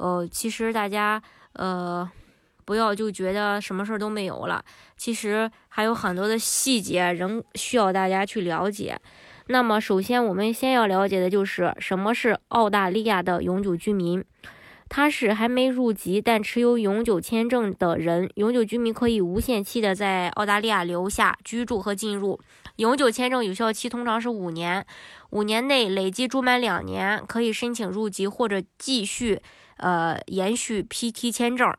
呃，其实大家呃，不要就觉得什么事儿都没有了，其实还有很多的细节仍需要大家去了解。那么，首先我们先要了解的就是什么是澳大利亚的永久居民，他是还没入籍但持有永久签证的人。永久居民可以无限期的在澳大利亚留下居住和进入。永久签证有效期通常是五年，五年内累计住满两年，可以申请入籍或者继续。呃，延续 PT 签证，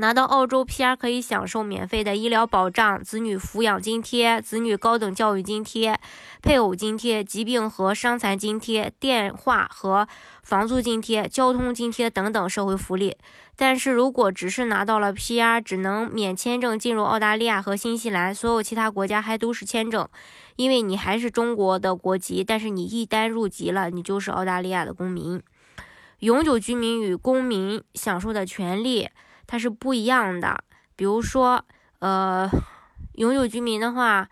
拿到澳洲 PR 可以享受免费的医疗保障、子女抚养津贴、子女高等教育津贴、配偶津贴、疾病和伤残津贴、电话和房租津贴、交通津贴等等社会福利。但是如果只是拿到了 PR，只能免签证进入澳大利亚和新西兰，所有其他国家还都是签证，因为你还是中国的国籍，但是你一旦入籍了，你就是澳大利亚的公民。永久居民与公民享受的权利，它是不一样的。比如说，呃，永久居民的话，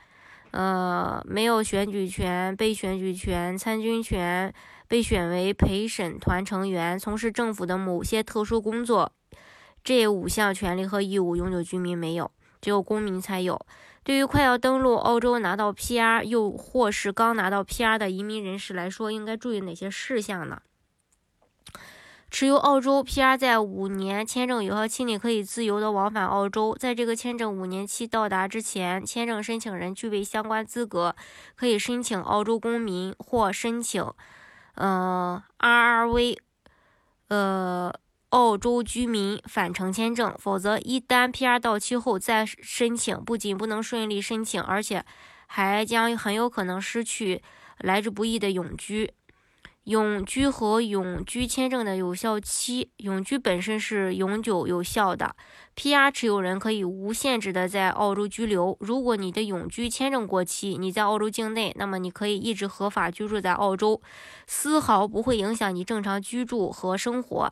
呃，没有选举权、被选举权、参军权、被选为陪审团成员、从事政府的某些特殊工作，这五项权利和义务，永久居民没有，只有公民才有。对于快要登陆澳洲拿到 PR，又或是刚拿到 PR 的移民人士来说，应该注意哪些事项呢？持有澳洲 PR，在五年签证有效期内可以自由的往返澳洲。在这个签证五年期到达之前，签证申请人具备相关资格，可以申请澳洲公民或申请，呃，RRV，呃，澳洲居民返程签证。否则，一旦 PR 到期后再申请，不仅不能顺利申请，而且还将很有可能失去来之不易的永居。永居和永居签证的有效期，永居本身是永久有效的。PR 持有人可以无限制的在澳洲居留。如果你的永居签证过期，你在澳洲境内，那么你可以一直合法居住在澳洲，丝毫不会影响你正常居住和生活。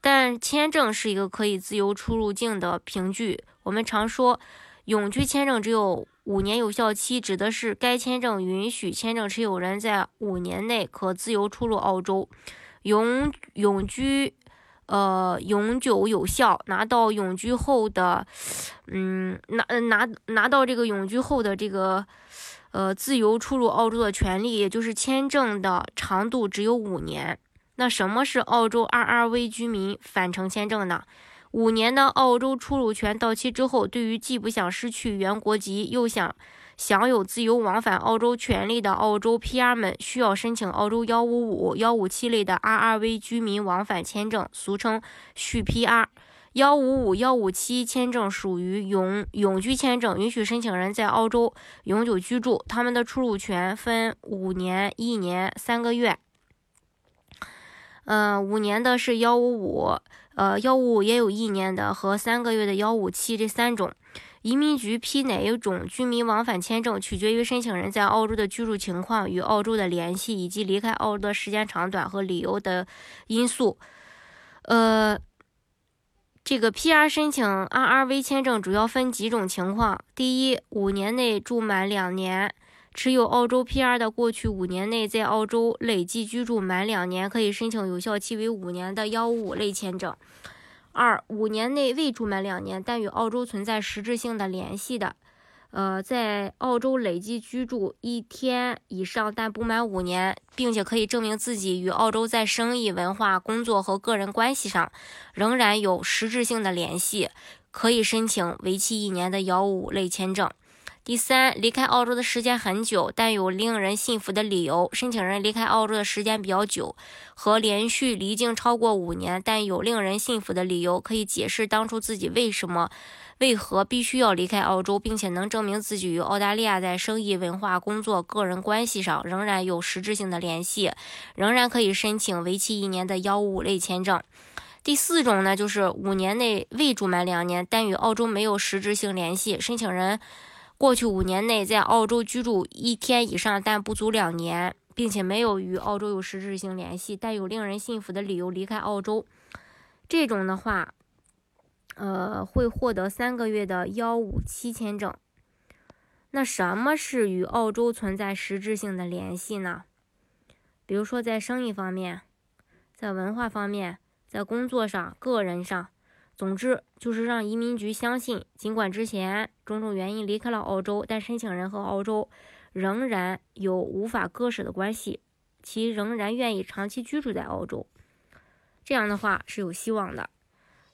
但签证是一个可以自由出入境的凭据。我们常说，永居签证只有。五年有效期指的是该签证允许签证持有人在五年内可自由出入澳洲。永永居，呃，永久有效。拿到永居后的，嗯，拿拿拿到这个永居后的这个，呃，自由出入澳洲的权利，也就是签证的长度只有五年。那什么是澳洲 RRV 居民返程签证呢？五年的澳洲出入权到期之后，对于既不想失去原国籍，又想享有自由往返澳洲权利的澳洲 PR 们，需要申请澳洲幺五五、幺五七类的 RRV 居民往返签证，俗称续 PR。幺五五、幺五七签证属于永永居签证，允许申请人在澳洲永久居住。他们的出入权分五年、一年、三个月。嗯，五年的是幺五五。呃，幺五五也有一年的和三个月的幺五七这三种。移民局批哪一种居民往返签证，取决于申请人在澳洲的居住情况、与澳洲的联系以及离开澳洲的时间长短和理由的因素。呃，这个 PR 申请 RRV 签证主要分几种情况：第一，五年内住满两年。持有澳洲 PR 的，过去五年内在澳洲累计居住满两年，可以申请有效期为五年的幺五五类签证。二、五年内未住满两年，但与澳洲存在实质性的联系的，呃，在澳洲累计居住一天以上，但不满五年，并且可以证明自己与澳洲在生意、文化、工作和个人关系上仍然有实质性的联系，可以申请为期一年的幺五五类签证。第三，离开澳洲的时间很久，但有令人信服的理由。申请人离开澳洲的时间比较久，和连续离境超过五年，但有令人信服的理由，可以解释当初自己为什么、为何必须要离开澳洲，并且能证明自己与澳大利亚在生意、文化、工作、个人关系上仍然有实质性的联系，仍然可以申请为期一年的幺五类签证。第四种呢，就是五年内未住满两年，但与澳洲没有实质性联系，申请人过去五年内在澳洲居住一天以上，但不足两年，并且没有与澳洲有实质性联系，但有令人信服的理由离开澳洲，这种的话，呃，会获得三个月的幺五七签证。那什么是与澳洲存在实质性的联系呢？比如说在生意方面，在文化方面。在工作上、个人上，总之就是让移民局相信，尽管之前种种原因离开了澳洲，但申请人和澳洲仍然有无法割舍的关系，其仍然愿意长期居住在澳洲。这样的话是有希望的。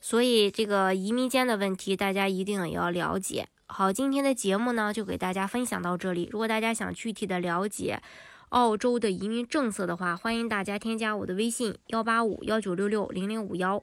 所以这个移民间的问题，大家一定也要了解。好，今天的节目呢，就给大家分享到这里。如果大家想具体的了解，澳洲的移民政策的话，欢迎大家添加我的微信幺八五幺九六六零零五幺，